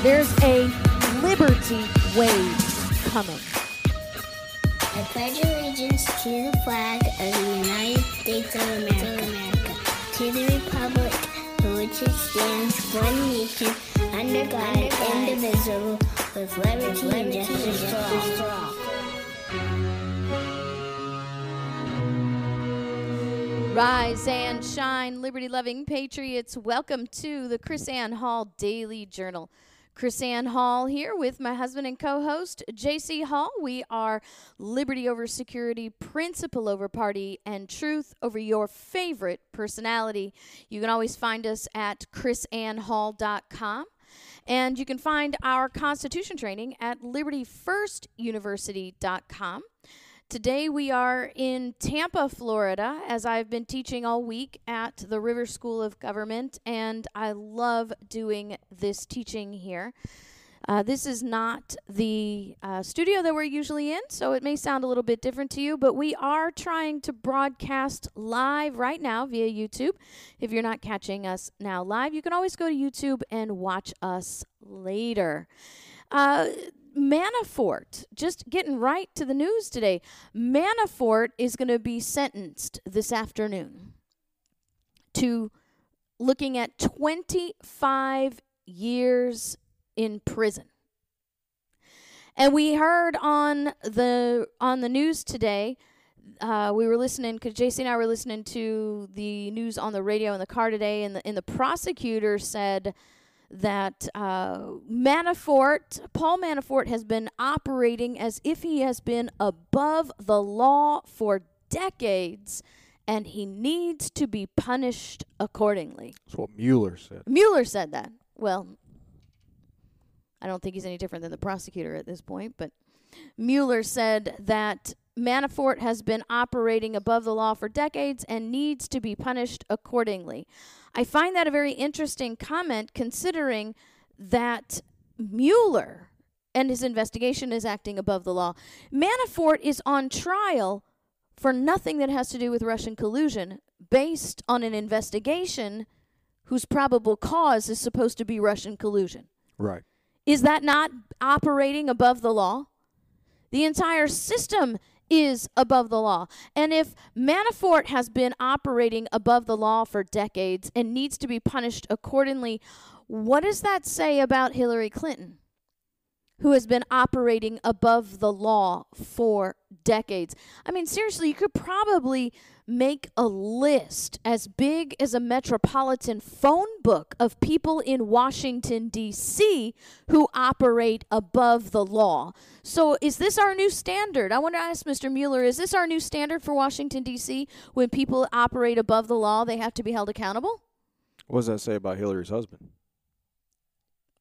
There's a liberty wave coming. I pledge allegiance to the flag of the United States of America, to the republic for which it stands, one nation, under God, indivisible, with liberty and justice for all. Rise and shine, liberty loving patriots. Welcome to the KrisAnne Hall Daily Journal. KrisAnne Hall here with my husband and co host, JC Hall. We are liberty over security, principle over party, and truth over your favorite personality. You can always find us at krisannehall.com. And you can find our Constitution training at libertyfirstuniversity.com. Today we are in Tampa, Florida, as I've been teaching all week at the River School of Government, and I love doing this teaching here. Uh, this is not the uh, studio that we're usually in, so it may sound a little bit different to you, but we are trying to broadcast live right now via YouTube. If you're not catching us now live, you can always go to YouTube and watch us later. Uh, Manafort, just getting right to the news today. Manafort is going to be sentenced this afternoon to looking at 25 years in prison. And we heard on the on the news today, uh, we were listening because JC and I were listening to the news on the radio in the car today, and the and the prosecutor said that uh, Manafort, Paul Manafort, has been operating as if he has been above the law for decades, and he needs to be punished accordingly. That's what Mueller said. Mueller said that. Well, I don't think he's any different than the prosecutor at this point, but Mueller said that Manafort has been operating above the law for decades and needs to be punished accordingly. I find that a very interesting comment considering that Mueller and his investigation is acting above the law. Manafort is on trial for nothing that has to do with Russian collusion based on an investigation whose probable cause is supposed to be Russian collusion. Right. Is that not operating above the law? The entire system is above the law. And if Manafort has been operating above the law for decades and needs to be punished accordingly, what does that say about Hillary Clinton? Who has been operating above the law for decades. I mean, seriously, you could probably make a list as big as a metropolitan phone book of people in Washington, D.C. who operate above the law. So, is this our new standard? I want to ask Mr. Mueller is this our new standard for Washington, D.C.? When people operate above the law, they have to be held accountable? What does that say about Hillary's husband?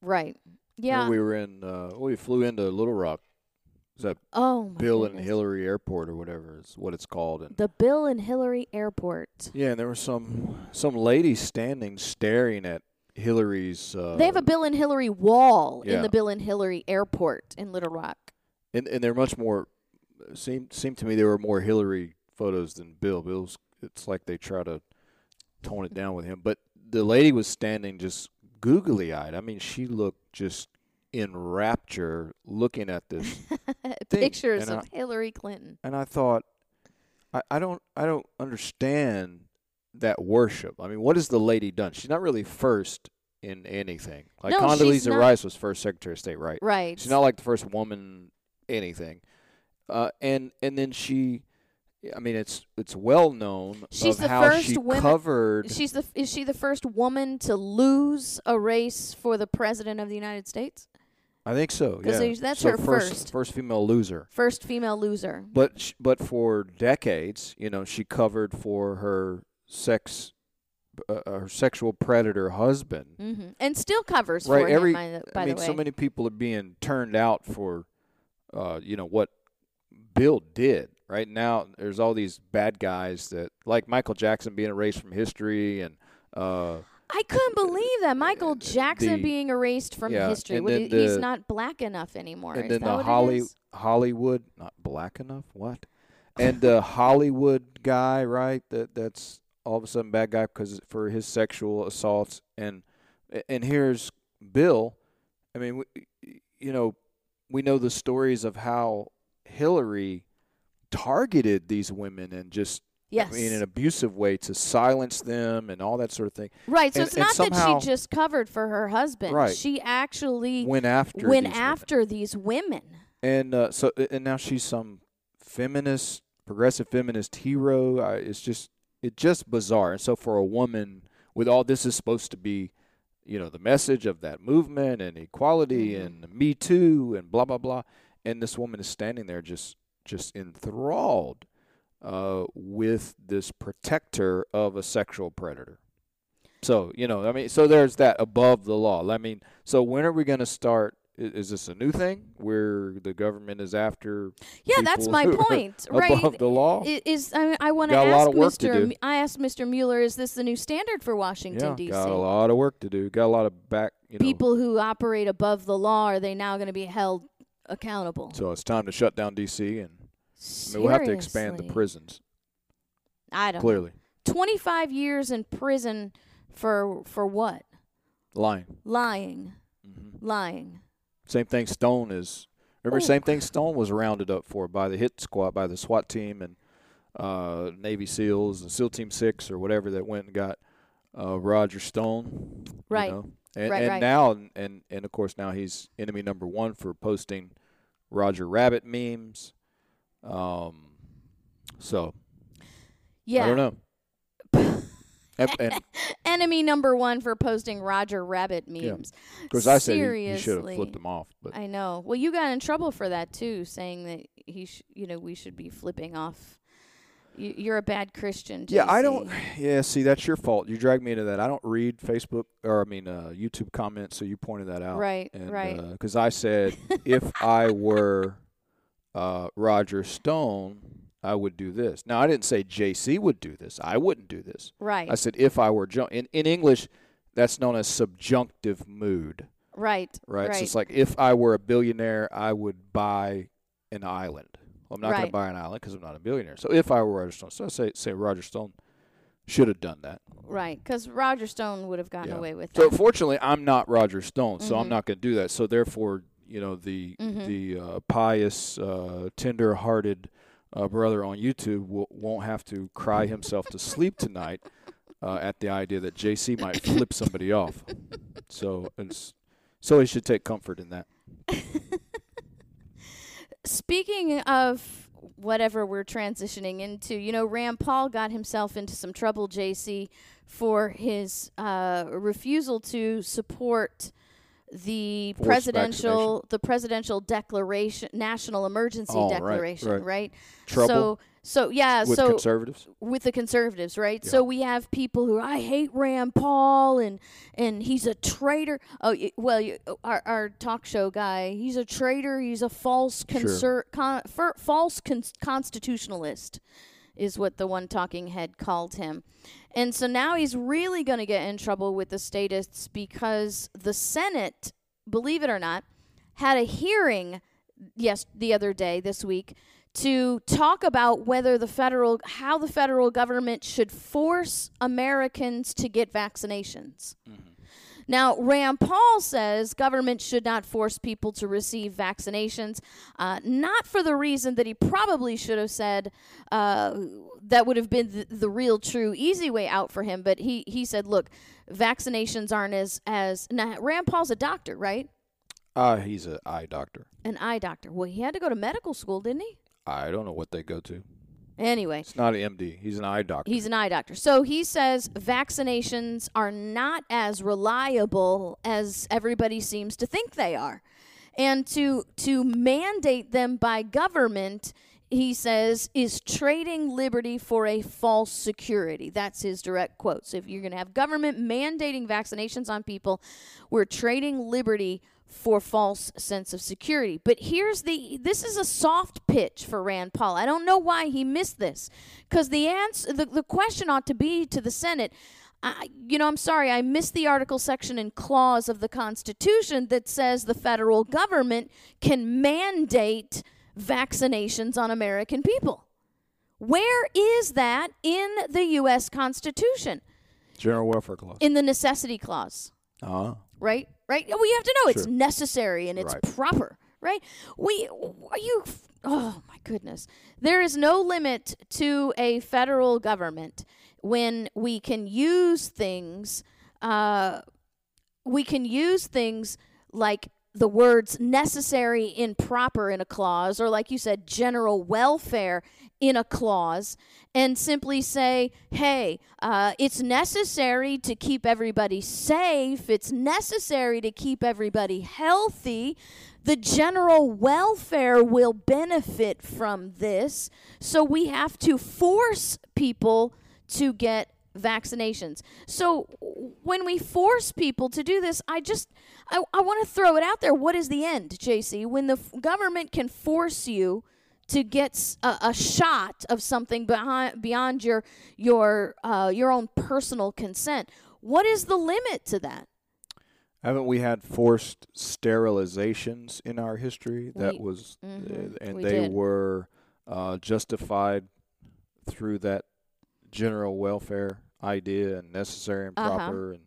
Right. Yeah. We were in. Uh, we flew into Little Rock. Is that oh, Bill and. Hillary Airport or whatever is what it's called? And The Bill and Hillary Airport. yeah, and there was some some lady standing staring at Hillary's. Uh, They have a Bill and Hillary wall in the Bill and Hillary Airport in Little Rock. and and they're much more. Seemed seemed to me there were more Hillary photos than Bill. Bill's. It's like they try to tone it down with him, but the lady was standing just googly eyed. I mean, she looked just in rapture looking at this Pictures and of Hillary Clinton. and I thought, I, I don't I don't understand that worship. I mean, what has the lady done? She's not really first in anything. Like No, Condoleezza. Rice was first Secretary of State, right? Right. She's not like the first woman anything. Uh, and and then she, I mean, it's it's well known She's the how first she women- covered. She's the is she the first woman to lose a race for the president of the United States? I think so. Yeah, that's So her first, first. first female loser. First female loser. But sh- but for decades, you know, she covered for her sex uh, her sexual predator husband. hmm And still covers right. for Every him. By the, by I mean, so many people are being turned out for, uh, you know, what Bill did. Right now, there's all these bad guys that, like Michael Jackson, being erased from history, and uh, I couldn't believe that Michael Jackson the- being erased from yeah, history. What, then he- he's not black enough anymore. and Is then that the Holly? Hollywood, not black enough. What? And the Hollywood guy, right? That that's all of a sudden bad guy because for his sexual assaults, and and here's Bill. I mean, we, you know, we know the stories of how Hillary targeted these women and just Yes. I mean, in an abusive way to silence them and all that sort of thing. right. So and- it's not that she just covered for her husband. Right. She actually Went after went these women. after these women. and uh, so and now she's some feminist, progressive feminist hero. I, it's just it's just bizarre. And so for a woman, with all this is supposed to be, you know, the message of that movement and equality Mhm. and Me Too and blah blah blah, and this woman is standing there just just enthralled uh, with this protector of a sexual predator. So you know, I mean, so there's that above the law. I mean, so when are we going to start? i- Is this a new thing where the government is after? Yeah, that's my point. right. Above the law. I- Is I, I want to ask lot of work to Mr. I asked Mr. Mueller, is this the new standard for Washington yeah, D.C.? got a lot of work to do. Got a lot of back. You know, People who operate above the law are they now going to be held accountable? So it's time to shut down D.C. and I mean, we'll have to expand the prisons. I don't. know. Clearly, 25 years in prison for for what? lying. Lying. hmm Lying. Same thing. Stone is. Remember, Ooh. same thing. Stone was rounded up for by the hit squad, by the SWAT team and uh, Navy SEALs, and SEAL Team Six or whatever that went and got uh, Roger Stone. you Right. know. And, Right, and right. now, and and of course now he's enemy number one for posting Roger Rabbit memes. Um. So Yeah. I don't know. and, and Enemy number one for posting Roger Rabbit memes. course, I said he, he should have flipped them off, but I know. Well, you got in trouble for that too, saying that he, sh- you know, we should be flipping off. You, you're a bad Christian. Yeah, I don't. Yeah, see, that's your fault. You dragged me into that. I don't read Facebook or I mean uh, YouTube comments, so you pointed that out. Right, and, right. Because I said if I were uh, Roger Stone, I would do this. Now I didn't say JC would do this. I wouldn't do this. Right. I said if I were jo- in in English, that's known as subjunctive mood, right. right? Right. So it's like if I were a billionaire, I would buy an island. Well, I'm not going to buy an island because I'm not a billionaire. So if I were Roger Stone, so I say say Roger Stone should have done that. Right. Because Roger Stone would have gotten Yeah. away with it. So that. fortunately, I'm not Roger Stone, so I'm Mhm. not going to do that. So therefore, you know, the Mhm. the uh, pious, uh, tender-hearted uh, brother on YouTube will, won't have to cry himself to sleep tonight uh, at the idea that JC might flip somebody off. So it's so he should take comfort in that. Speaking of whatever we're transitioning into, you know, Rand Paul got himself into some trouble, JC, for his uh, refusal to support the Forced presidential the presidential declaration national emergency Oh, right, declaration right. so Trouble so yeah with so conservatives. with the conservatives, right? Yeah. So we have people who I hate Rand Paul and and he's a traitor. Oh well, our our talk show guy, he's a traitor. He's a false conser- con- fer- false con- constitutionalist, is what the one talking head called him. And so now he's really going to get in trouble with the statists because the Senate, believe it or not, had a hearing yes the other day this week to talk about whether the federal how the federal government should force Americans to get vaccinations. Mm-hmm. Now, Rand Paul says government should not force people to receive vaccinations, uh, not for the reason that he probably should have said uh, that would have been the, the real, true, easy way out for him. But he, he said, look, vaccinations aren't as as now, Rand Paul's a doctor, right? Ah, he's an eye doctor. An eye doctor. Well, he had to go to medical school, didn't he? I don't know what they go to. Anyway, It's not an MD. He's an eye doctor. He's an eye doctor. So he says vaccinations are not as reliable as everybody seems to think they are. And to to mandate them by government he says, is trading liberty for a false security. That's his direct quote. So if you're going to have government mandating vaccinations on people, we're trading liberty for false sense of security. But here's the this is a soft pitch for Rand Paul. I don't know why he missed this cuz the answer the, the question ought to be to the Senate I, you know, I'm sorry, I missed the article section and clause of the Constitution that says the federal government can mandate vaccinations on American people. Where is that in the U.S. Constitution? General welfare clause. In the necessity clause. Uh-huh. Right? Right? We have to know it's necessary and it's Right. proper. Right? We are you oh my goodness. There is no limit to a federal government when we can use things uh, we can use things like the words necessary and proper in a clause, or like you said, general welfare in a clause, and simply say, hey, uh, it's necessary to keep everybody safe, it's necessary to keep everybody healthy. The general welfare will benefit from this, so we have to force people to get vaccinations. So when we force people to do this, I just I, I want to throw it out there. What is the end, JC? When the f- government can force you to get a shot of something behind beyond your your uh, your own personal consent, what is the limit to that? Haven't we had forced sterilizations in our history? That We- was, Mhm, uh, and we they did. were uh, justified through that general welfare idea and necessary and Uh-huh. proper and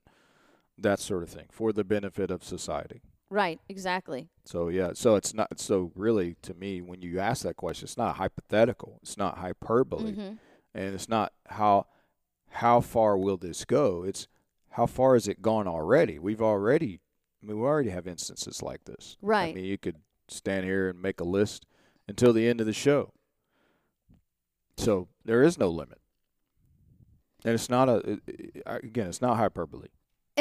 that sort of thing for the benefit of society. Right, exactly. So yeah, so it's not so really to me when you ask that question, it's not hypothetical, it's not hyperbole, Mhm. and it's not how how far will this go? It's how far has it gone already? We've already I mean we already have instances like this. Right. I mean you could stand here and make a list until the end of the show. So there is no limit. And it's not a again, it's not hyperbole.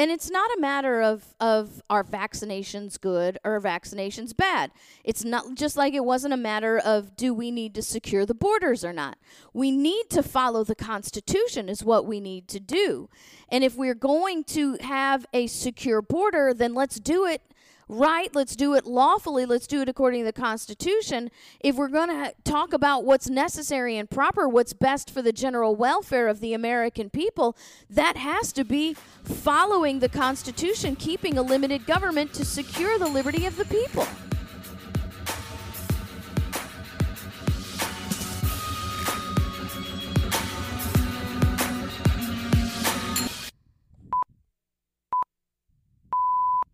And it's not a matter of of are vaccinations good or vaccinations bad. It's not just like it wasn't a matter of do we need to secure the borders or not. We need to follow the Constitution is what we need to do. And if we're going to have a secure border, then let's do it right. Let's do it lawfully. Let's do it according to the Constitution. If we're going to talk about what's necessary and proper, what's best for the general welfare of the American people, that has to be following the Constitution, keeping a limited government to secure the liberty of the people.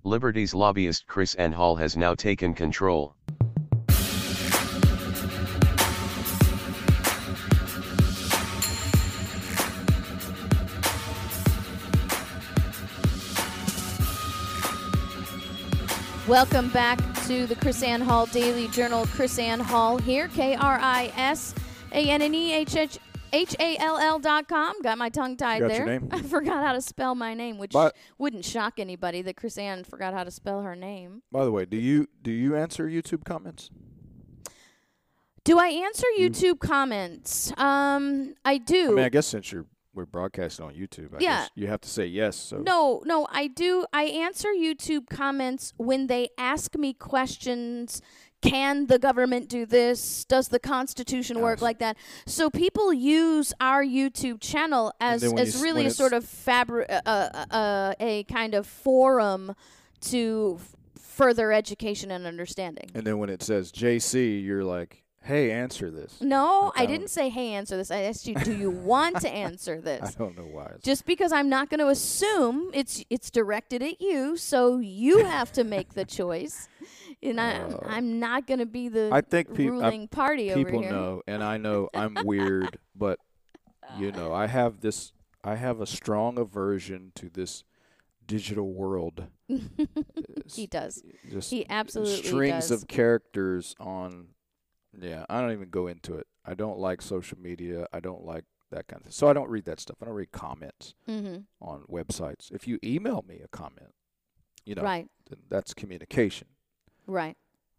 Liberty's lobbyist KrisAnne Hall has now taken control. Welcome back to the KrisAnne Hall Daily Journal. KrisAnne Hall here, K R I S A N N E H H H A L L dot com. Got my tongue tied Got there. your name. I forgot how to spell my name, which But- wouldn't shock anybody that KrisAnne forgot how to spell her name. By the way, do you do you answer YouTube comments? Do I answer YouTube comments? Um, I do. I mean, I guess since you're we're broadcasting on YouTube, I Yeah. guess you have to say yes. So No, no, I do. I answer YouTube comments when they ask me questions. Can the government do this? Does the Constitution work like that? So people use our YouTube channel as as really a sort of fabric, uh, uh, uh, a kind of forum to f- further education and understanding. and then when it says JC, you're like, hey, answer this. No, I I didn't say, "Hey, answer this." I asked you, "Do you want to answer this? I don't know why. Just because I'm not going to assume it's it's directed at you, so you have to make the choice. And I, Uh, I'm not going to be the I think I- ruling party over here. People know, and I know I'm weird, but you know, I have this. I have a strong aversion to this digital world. He does. Just He absolutely strings does. of characters on. Yeah, I don't even go into it. I don't like social media. I don't like that kind of thing. So I don't read that stuff. I don't read comments hmm on websites. If you email me a comment, you know, Right. then that's communication. Right.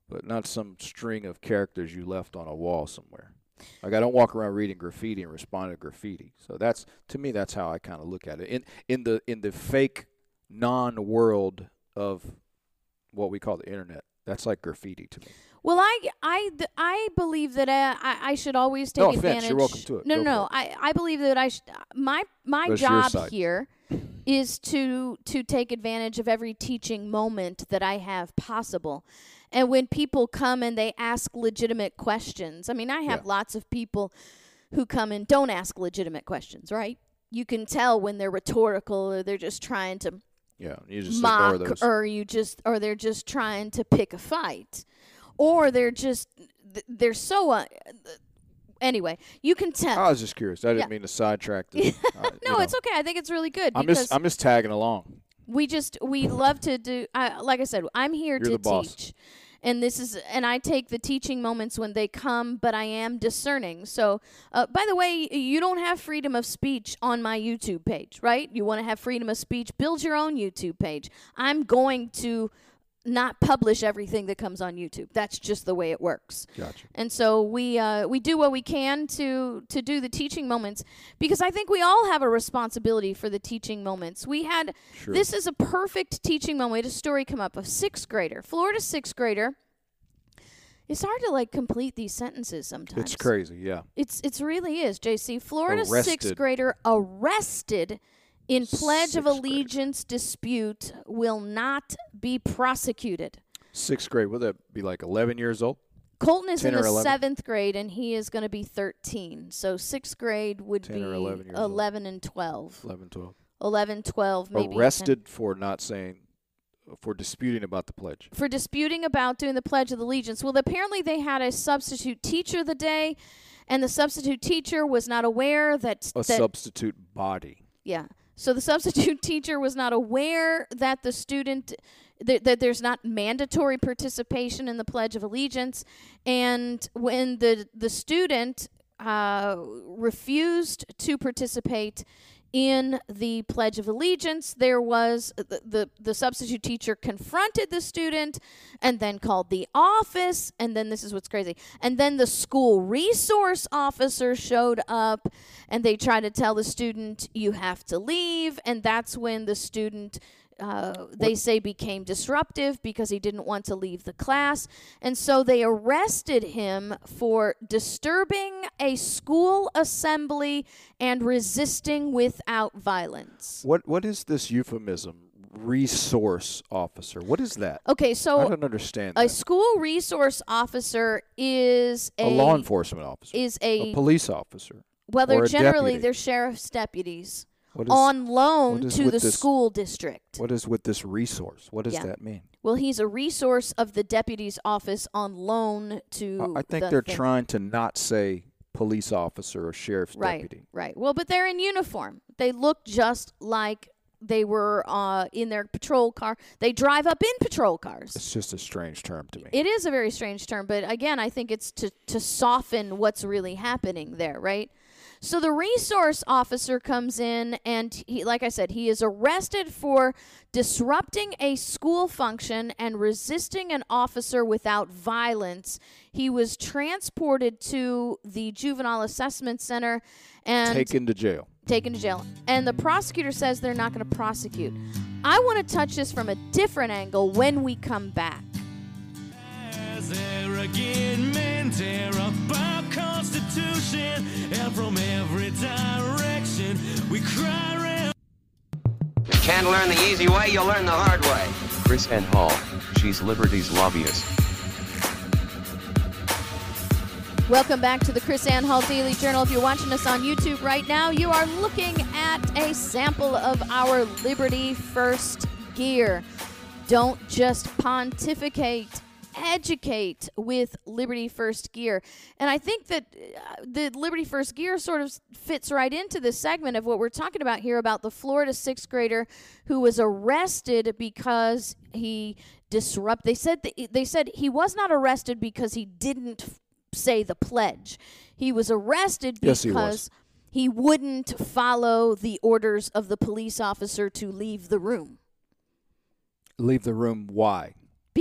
but not some string of characters you left on a wall somewhere. Like I don't walk around reading graffiti and responding to graffiti. So that's to me that's how I kind of look at it. In in the in the fake non-world of what we call the internet. That's like graffiti to me. Well, I I I believe that uh, I I should always take No offense, advantage. you're welcome to it. No, Go no, no. for I I believe that I should. My my it's your job here is to to take advantage of every teaching moment that I have possible. And when people come and they ask legitimate questions, I mean, I have Yeah. lots of people who come and don't ask legitimate questions, right? You can tell when they're rhetorical or they're just trying to Yeah, you just mock ignore those. or you just or they're just trying to pick a fight or they're just they're so uh, anyway you can tell I was just curious. I didn't Yeah. mean to sidetrack. The, uh, no know. it's okay i think it's really good I'm just I'm just tagging along. we just we love to do I, like i said i'm here You're to the boss. teach and this is and i take the teaching moments when they come but i am discerning so uh, by the way you don't have freedom of speech on my youtube page right you want to have freedom of speech build your own youtube page i'm going to not publish everything that comes on youtube that's just the way it works Gotcha. and so we uh, we do what we can to to do the teaching moments because I think we all have a responsibility for the teaching moments. We had Sure. this is a perfect teaching moment. We had a story come up of sixth grader, Florida sixth grader. It's hard to like complete these sentences sometimes. It's crazy. Yeah. It's it's really is. JC Florida sixth grader arrested in pledge of Sixth grader. allegiance dispute will not be prosecuted. Sixth grade. Would that be like 11 years old? Colton is in the 11? seventh grade, and he is going to be 13. So sixth grade would 10 be 11 11 and 12. 11, 12. 11, 12, maybe 10. Arrested for not saying, for disputing about the pledge. For disputing about doing the Pledge of Allegiance. Well, apparently they had a substitute teacher the day, and the substitute teacher was not aware that. A that substitute body. Yeah. So the substitute teacher was not aware that the student that, that there's not mandatory participation in the Pledge of Allegiance, and when the the student uh, refused to participate in the Pledge of Allegiance, there was uh, the, the the substitute teacher confronted the student, and then called the office, and then this is what's crazy, and then the school resource officer showed up, and they tried to tell the student you have to leave, and that's when the student uh, they say became disruptive because he didn't want to leave the class. And so they arrested him for disturbing a school assembly and resisting without violence. What What is this euphemism? Resource officer. What is that? Okay, so I don't understand a that. school resource officer is a, A law enforcement officer. is a a police officer. well they're generally deputy. they're sheriff's deputies is, on loan to the this- school district. what is with this resource? What does Yeah. that mean? Well, he's a resource of the deputy's office on loan to. I I think the they're thing. trying to not say police officer or sheriff's Right, deputy. right. Well, but they're in uniform. They look just like they were uh, in their patrol car. They drive up in patrol cars. It's just a strange term to me. It is a very strange term, but again, I think it's to to soften what's really happening there, right? So the resource officer comes in and he like I said, he is arrested for disrupting a school function and resisting an officer without violence. He was transported to the juvenile assessment center and Taken to jail. taken to jail. And the prosecutor says they're not going to prosecute. I want to touch this from a different angle when we come back. As arrogant men tear up our constitution, and from every direction we cry around. Can't learn the easy way, you'll learn the hard way. KrisAnne Hall, she's Liberty's lobbyist. Welcome back to the KrisAnne Hall Daily Journal. If you're watching us on YouTube right now, you are looking at a sample of our Liberty First gear. Don't just pontificate, educate with Liberty First gear. And I think that uh, the Liberty First gear sort of fits right into this segment of what we're talking about here about the Florida sixth grader who was arrested because he disrupt they said that, they said he was not arrested because he didn't f- say the pledge. He was arrested Yes, he because was. he wouldn't follow the orders of the police officer to leave the room. Leave the room. Why?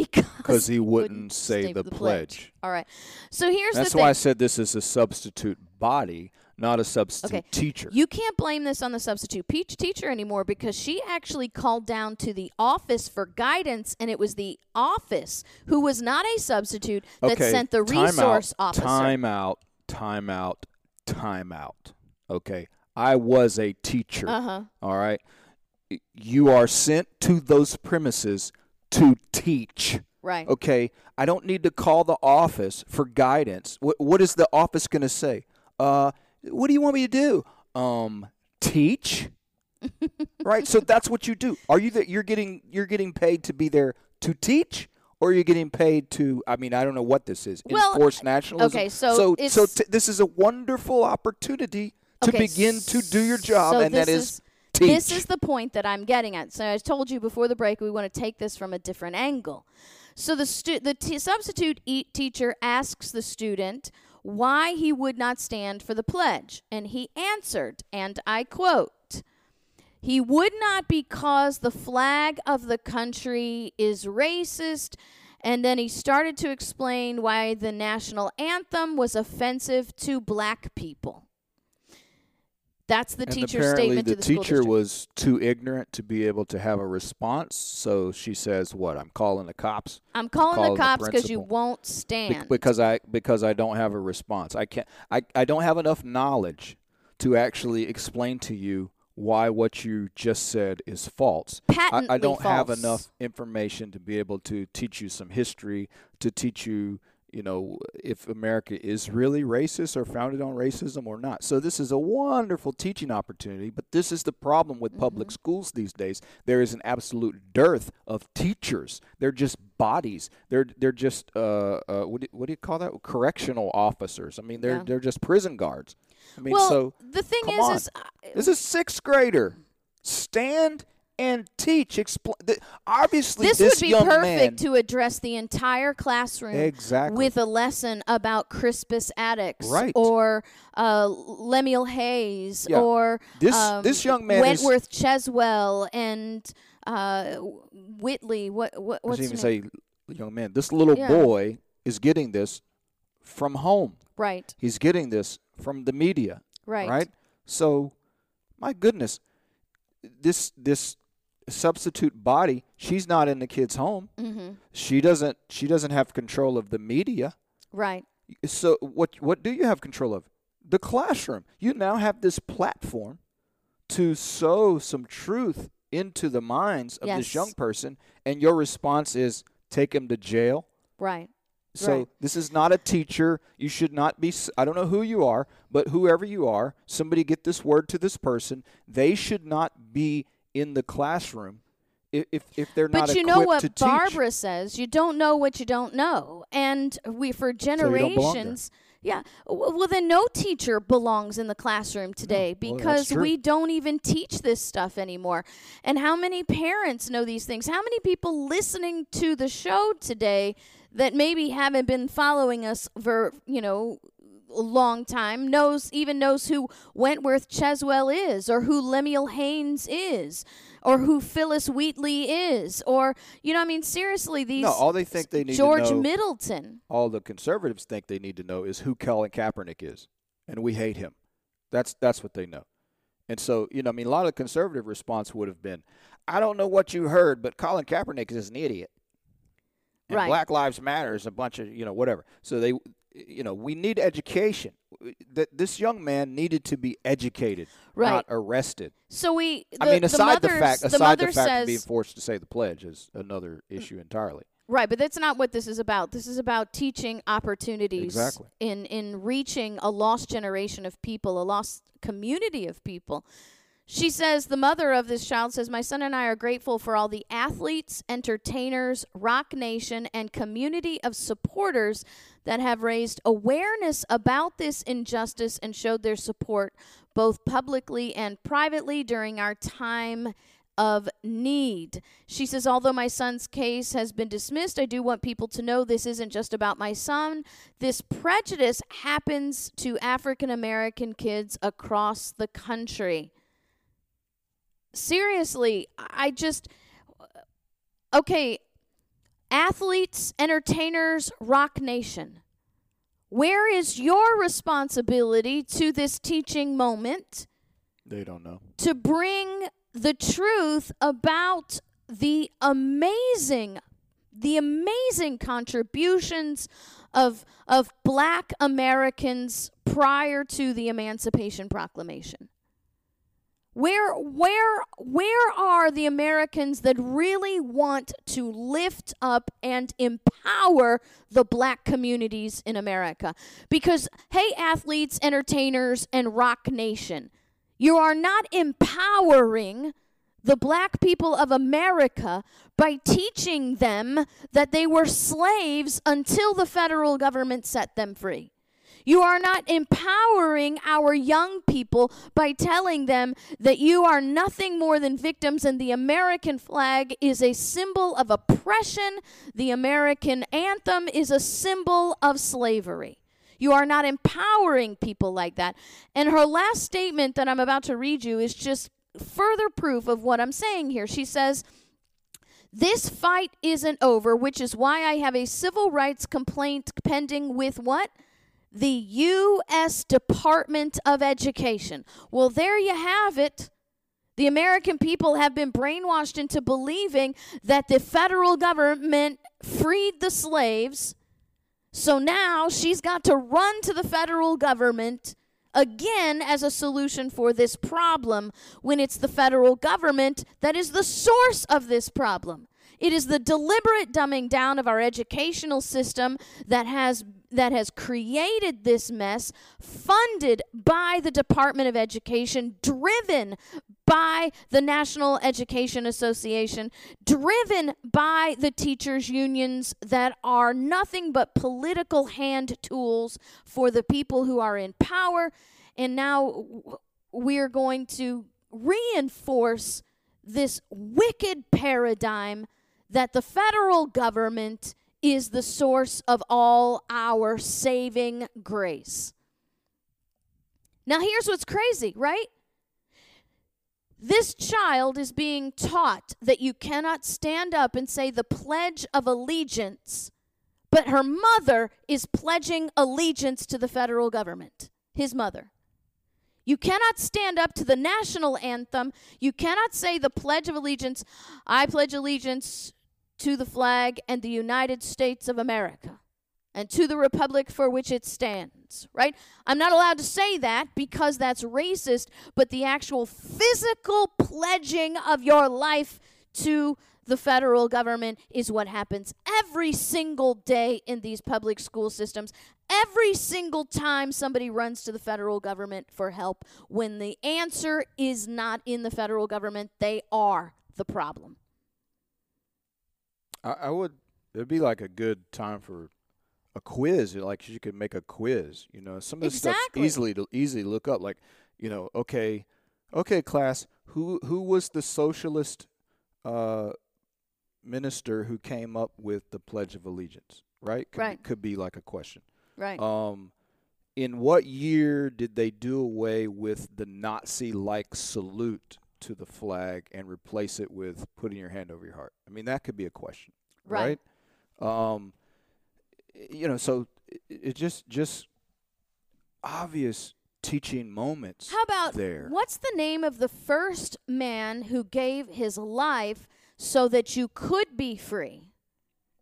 Because he wouldn't say the pledge. All right. So here's the thing. That's why. I said this is a substitute body, not a substitute Okay. teacher. You can't blame this on the substitute peach teacher anymore because she actually called down to the office for guidance, and it was the office who was not a substitute that okay, sent the time resource out, officer. Time out, time out, time out. Okay. I was a teacher. Uh huh. All right. You are sent to those premises to teach. Right. Okay. I don't need to call the office for guidance. What what is the office going to say? Uh what do you want me to do? Um teach? right? So that's what you do. Are you that you're getting you're getting paid to be there to teach? Or are you getting paid to? I mean, I don't know what this is. Well, enforce nationalism. okay, so so so t- this is a wonderful opportunity to Okay, begin to do your job, so and that is, is teach. This is the point that I'm getting at. So I told you before the break we want to take this from a different angle. So the stu- the t- substitute e- teacher asks the student why he would not stand for the pledge, and he answered, and I quote. He would not because the flag of the country is racist. And then he started to explain why the national anthem was offensive to black people. That's the and teacher's statement the, to the school teacher was too ignorant to be able to have a response. So she says, "What? I'm calling the cops I'm calling calling the cops because you won't stand. because I because I don't have a response. I can't. I I don't have enough knowledge to actually explain to you why what you just said is false. Patently I, I don't have enough information to be able to teach you some history, to teach you, you know, if America is really racist or founded on racism or not. So this is a wonderful teaching opportunity, but this is the problem with public Mm-hmm. schools these days. There is an absolute dearth of teachers. They're just bodies. They're they're just uh, uh what do, what do you call that? Correctional officers. I mean, they're Yeah. they're just prison guards. I mean, well, so the thing is, is uh, this is sixth grader. Stand and teach. Expl- th- obviously, this, this would be perfect man, to address the entire classroom Exactly. with a lesson about Crispus Attucks Right. or uh, Lemuel Haynes Yeah. or This- um, this young man is- Wentworth Cheswell and uh, Wheatley. What what I what's his even name? say young man. This little Yeah. boy is getting this from home. right He's getting this from the media. right Right. So, my goodness, this this substitute body. She's not in the kid's home. mm-hmm. She doesn't. She doesn't have control of the media. right So what what do you have control of? The classroom. You now have this platform to sow some truth into the minds of Yes. this young person and your response is take him to jail. right So Right. this is not a teacher. You should not be I don't know who you are, but whoever you are, somebody get this word to this person. They should not be in the classroom if if, if they're not But you know what. Barbara says, you don't know what you don't know. And we for you don't belong there. generations yeah. Well, then no teacher belongs in the classroom hmm. today well, because we don't even teach this stuff anymore. And how many parents know these things? How many people listening to the show today that maybe haven't been following us for, you know, long time knows even knows who Wentworth Cheswell is or who Lemuel Haynes is or who Phyllis Wheatley is or you know I mean seriously these No, all they think they need George to know Middleton all the conservatives think they need to know is who Colin Kaepernick is, and we hate him. That's that's what they know. And so, you know, I mean, a lot of the conservative response would have been, "I don't know what you heard, but Colin Kaepernick is an idiot, and Right. Black Lives Matter is a bunch of you know whatever." So they, you know, we need education. That this young man needed to be educated, Right. not arrested. so we the, I mean, aside the, mothers- fact, aside mother the fact says of being forced to say the pledge is another issue entirely. Right, but that's not what this is about. This is about teaching opportunities Exactly. in in reaching a lost generation of people, a lost community of people. She says the mother of this child says my son and I are grateful for all the athletes, entertainers, Roc Nation and community of supporters that have raised awareness about this injustice and showed their support both publicly and privately during our time of need. She says, although my son's case has been dismissed, I do want people to know this isn't just about my son. This prejudice happens to African American kids across the country. Seriously, I just. Okay, Athletes, entertainers, Roc Nation. Where is your responsibility to this teaching moment They don't know. to bring the truth about the amazing the amazing contributions of of black Americans prior to the Emancipation Proclamation? Where where where are the Americans that really want to lift up and empower the black communities in America? Because hey athletes, entertainers and Roc Nation, you are not empowering the black people of America by teaching them that they were slaves until the federal government set them free. You are not empowering our young people by telling them that you are nothing more than victims and the American flag is a symbol of oppression. The American anthem is a symbol of slavery. You are not empowering people like that. And her last statement that I'm about to read you is just further proof of what I'm saying here. She says, This fight isn't over, which is why I have a civil rights complaint pending with what? The U.S. Department of Education. Well, there you have it. The American people have been brainwashed into believing that the federal government freed the slaves. So now she's got to run to the federal government again as a solution for this problem when it's the federal government that is the source of this problem. It is the deliberate dumbing down of our educational system that has that has created this mess, funded by the Department of Education, driven by the National Education Association, driven by the teachers' unions that are nothing but political hand tools for the people who are in power. And now we're going to reinforce this wicked paradigm that the federal government is the source of all our saving grace. Now, here's what's crazy, right? This child is being taught that you cannot stand up and say the Pledge of Allegiance, but her mother is pledging allegiance to the federal government, his mother. You cannot stand up to the national anthem. You cannot say the Pledge of Allegiance, I pledge allegiance to the flag and the United States of America and to the republic for which it stands, right? I'm not allowed to say that because that's racist, but the actual physical pledging of your life to the federal government is what happens every single day in these public school systems. Every single time somebody runs to the federal government for help, when the answer is not in the federal government, they are the problem. I, I would. It'd be like a good time for a quiz. Like you could make a quiz. You know, some of this stuff's Exactly. easily to easily look up. Like, you know, okay, okay, class. Who who was the socialist uh, minister who came up with the Pledge of Allegiance? Right. Could, Right. Could be like a question. Right. Um, in what year did they do away with the Nazi-like salute to the flag and replace it with putting your hand over your heart? I mean, that could be a question, Right. right? Um, you know, so it, it just just obvious teaching moments. How about there? what's the name of the first man who gave his life so that you could be free?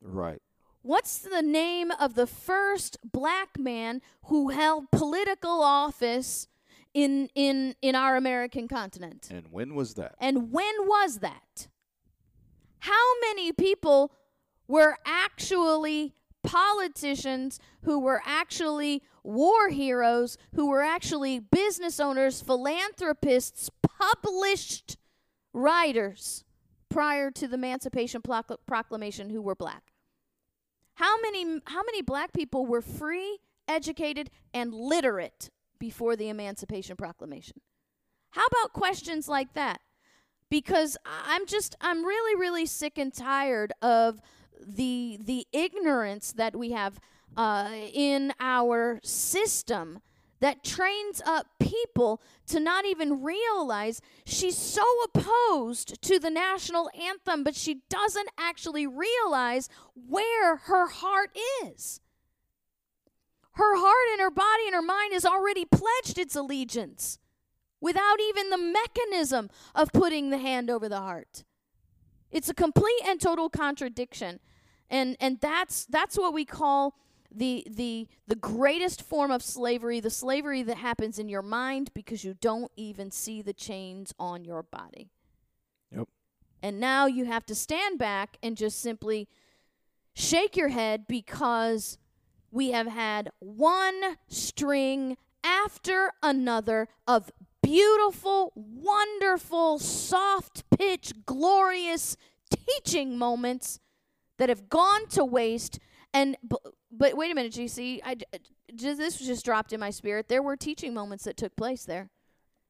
Right. What's the name of the first black man who held political office in in in our American continent? And when was that? And when was that? How many people were actually politicians who were actually war heroes, who were actually business owners, philanthropists, published writers prior to the Emancipation Proclamation who were black? How many how many black people were free, educated and literate before the Emancipation Proclamation? How about questions like that? Because I'm just I'm really really sick and tired of the the ignorance that we have uh, in our system that trains up people to not even realize she's so opposed to the national anthem, but she doesn't actually realize where her heart is. Her heart and her body and her mind has already pledged its allegiance without even the mechanism of putting the hand over the heart. It's a complete and total contradiction. And and that's that's what we call the the the greatest form of slavery, the slavery that happens in your mind because you don't even see the chains on your body. Yep. And now you have to stand back and just simply shake your head because we have had one string after another of beautiful, wonderful, soft pitch, glorious teaching moments that have gone to waste. And but wait a minute, GC, I j- j- this was just dropped in my spirit. There were teaching moments that took place there.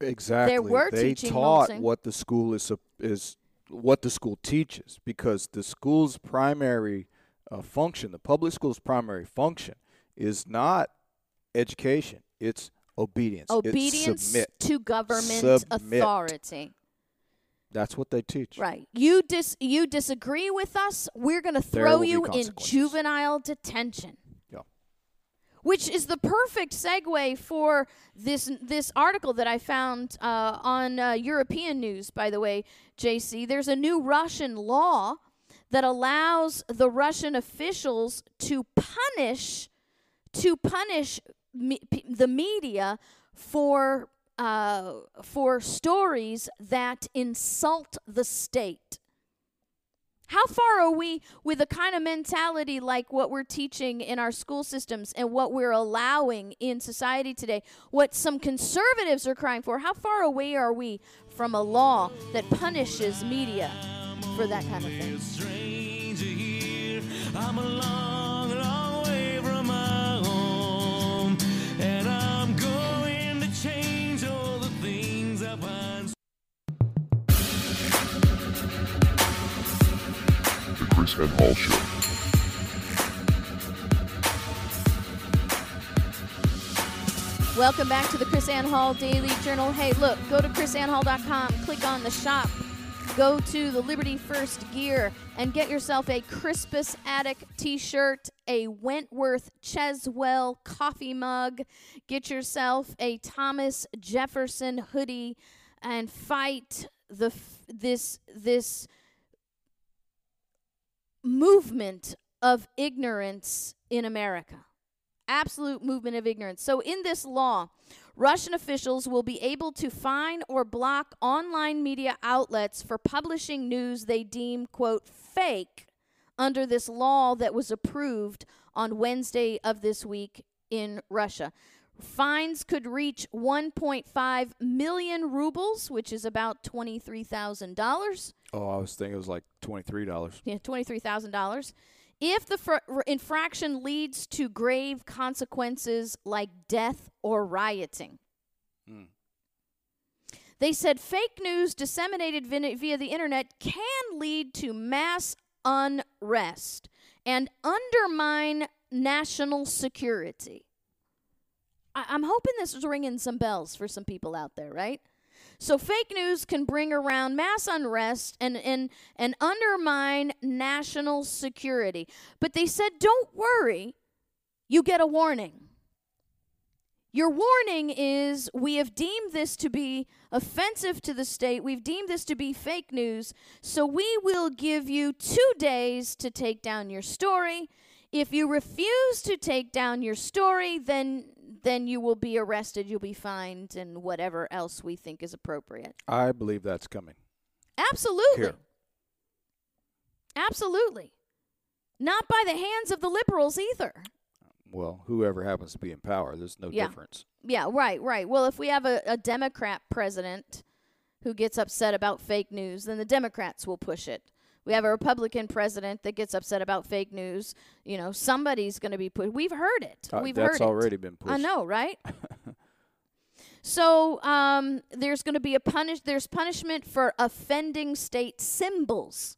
Exactly. were they teaching taught moments. what the school is is what the school teaches because the school's primary uh, function, the public school's primary function, is not education. It's obedience. It's Obedience submit. to government Submit. authority. That's what they teach. Right. You dis you disagree with us, we're going to throw you in juvenile detention. Yeah. Which is the perfect segue for this this article that I found uh, on uh, European news. By the way, JC, there's a new Russian law that allows the Russian officials to punish to punish me, the media for uh, for stories that insult the state. How far are we with a kind of mentality like what we're teaching in our school systems and what we're allowing in society today? What some conservatives are crying for? How far away are we from a law that punishes media for that kind of thing? stranger here. I'm a long, long way from my home, and I'm going to change all the things I find. The KrisAnne Hall Show. Welcome back to the KrisAnne Hall Daily Journal. Hey, look, go to krisannehall.com, click on the shop, go to the Liberty First gear, and get yourself a Crispus Attucks t shirt, a Wentworth Cheswell coffee mug, get yourself a Thomas Jefferson hoodie, and fight the f- this this movement of ignorance in America absolute movement of ignorance. So, in this law, Russian officials will be able to fine or block online media outlets for publishing news they deem, quote, fake under this law that was approved on Wednesday of this week in Russia. Fines could reach 1.5 million rubles, which is about $23,000. Oh, I was thinking it was like twenty three dollars. Yeah, twenty-three thousand dollars. If the fr- infraction leads to grave consequences like death or rioting, hmm. they said fake news disseminated via the internet can lead to mass unrest and undermine national security. I- I'm hoping this is ringing some bells for some people out there, right? So fake news can bring around mass unrest and, and, and undermine national security. But they said, don't worry, you get a warning. Your warning is we have deemed this to be offensive to the state. We've deemed this to be fake news. So we will give you two days to take down your story. If you refuse to take down your story, then then you will be arrested, you'll be fined, and whatever else we think is appropriate. I believe that's coming. Absolutely. Here. Absolutely. Not by the hands of the liberals either. Well, whoever happens to be in power, there's no Yeah. difference. Yeah, right, right. Well, if we have a, a Democrat president who gets upset about fake news, then the Democrats will push it. We have a Republican president that gets upset about fake news. You know, somebody's going to be put. We've heard it. Uh, We've that's heard it. already been pushed. I know, right? so um, there's going to be a punish. There's punishment for offending state symbols.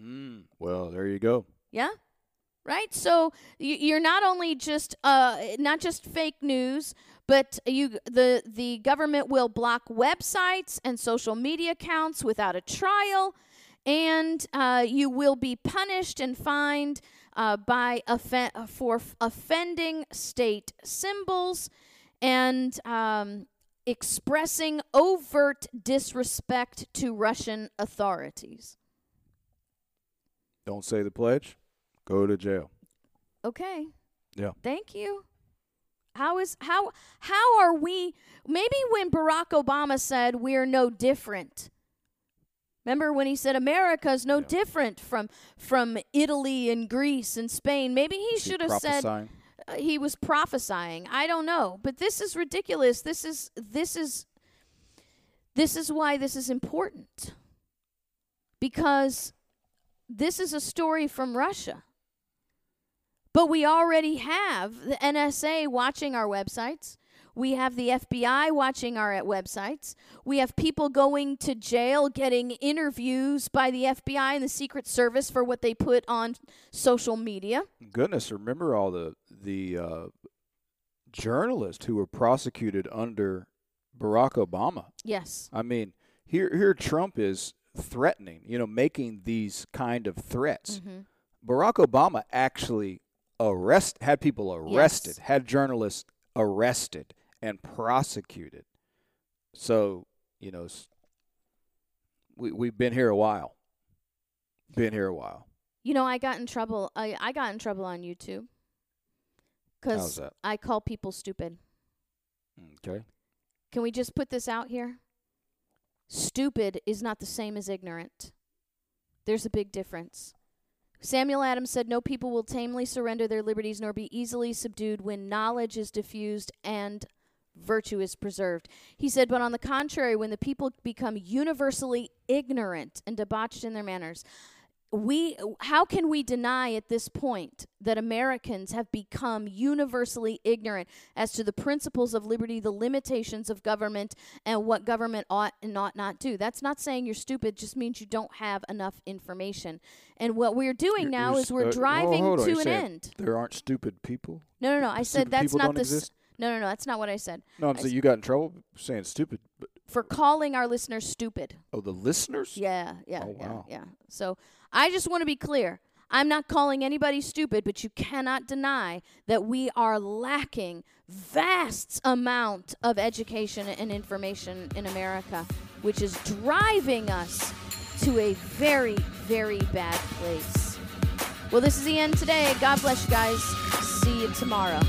Mm, well, there you go. Yeah. Right? So you're not only just uh not just fake news, But you, the the government will block websites and social media accounts without a trial, and uh, you will be punished and fined uh, by offen- for f- offending state symbols and um, expressing overt disrespect to Russian authorities. Don't say the pledge, go to jail. Okay. Yeah. Thank you. How is how how are we maybe when Barack Obama said we're no different. Remember when he said America is no different from from Italy and Greece and Spain? Maybe he should have said uh, he was prophesying. I don't know, but this is ridiculous. This is this is this is why this is important. Because this is a story from Russia. But we already have the NSA watching our websites. We have the FBI watching our uh, websites. We have people going to jail getting interviews by the FBI and the Secret Service for what they put on social media. Goodness, remember all the the uh, journalists who were prosecuted under Barack Obama. Yes. I mean, here here Trump is threatening, you know, making these kind of threats. Mhm. Barack Obama actually arrest had people arrested, Yes. had journalists arrested and prosecuted. So, you know, we we've been here a while. Been here a while. You know, I got in trouble. I, I got in trouble on YouTube because? I call people stupid. Okay. Can we just put this out here? Stupid is not the same as ignorant. There's a big difference. Samuel Adams said, No people will tamely surrender their liberties nor be easily subdued when knowledge is diffused and virtue is preserved. He said, But on the contrary, when the people become universally ignorant and debauched in their manners, we how can we deny at this point that Americans have become universally ignorant as to the principles of liberty, the limitations of government, and what government ought and ought not do? That's not saying you're stupid; just means you don't have enough information. And what we're doing You're- now you're is we're uh, oh, driving to an end. There aren't stupid people. No, no, no. I said that's not the. s-? No, no, no. That's not what I said. No, I'm I saying you got in trouble saying stupid. But, For calling our listeners stupid. oh, the listeners? Yeah, yeah, Oh, yeah, wow. yeah. So I just want to be clear. I'm not calling anybody stupid, but you cannot deny that we are lacking vast amount of education and information in America, which is driving us to a very, very bad place. Well, this is the end today. God bless you guys. See you tomorrow.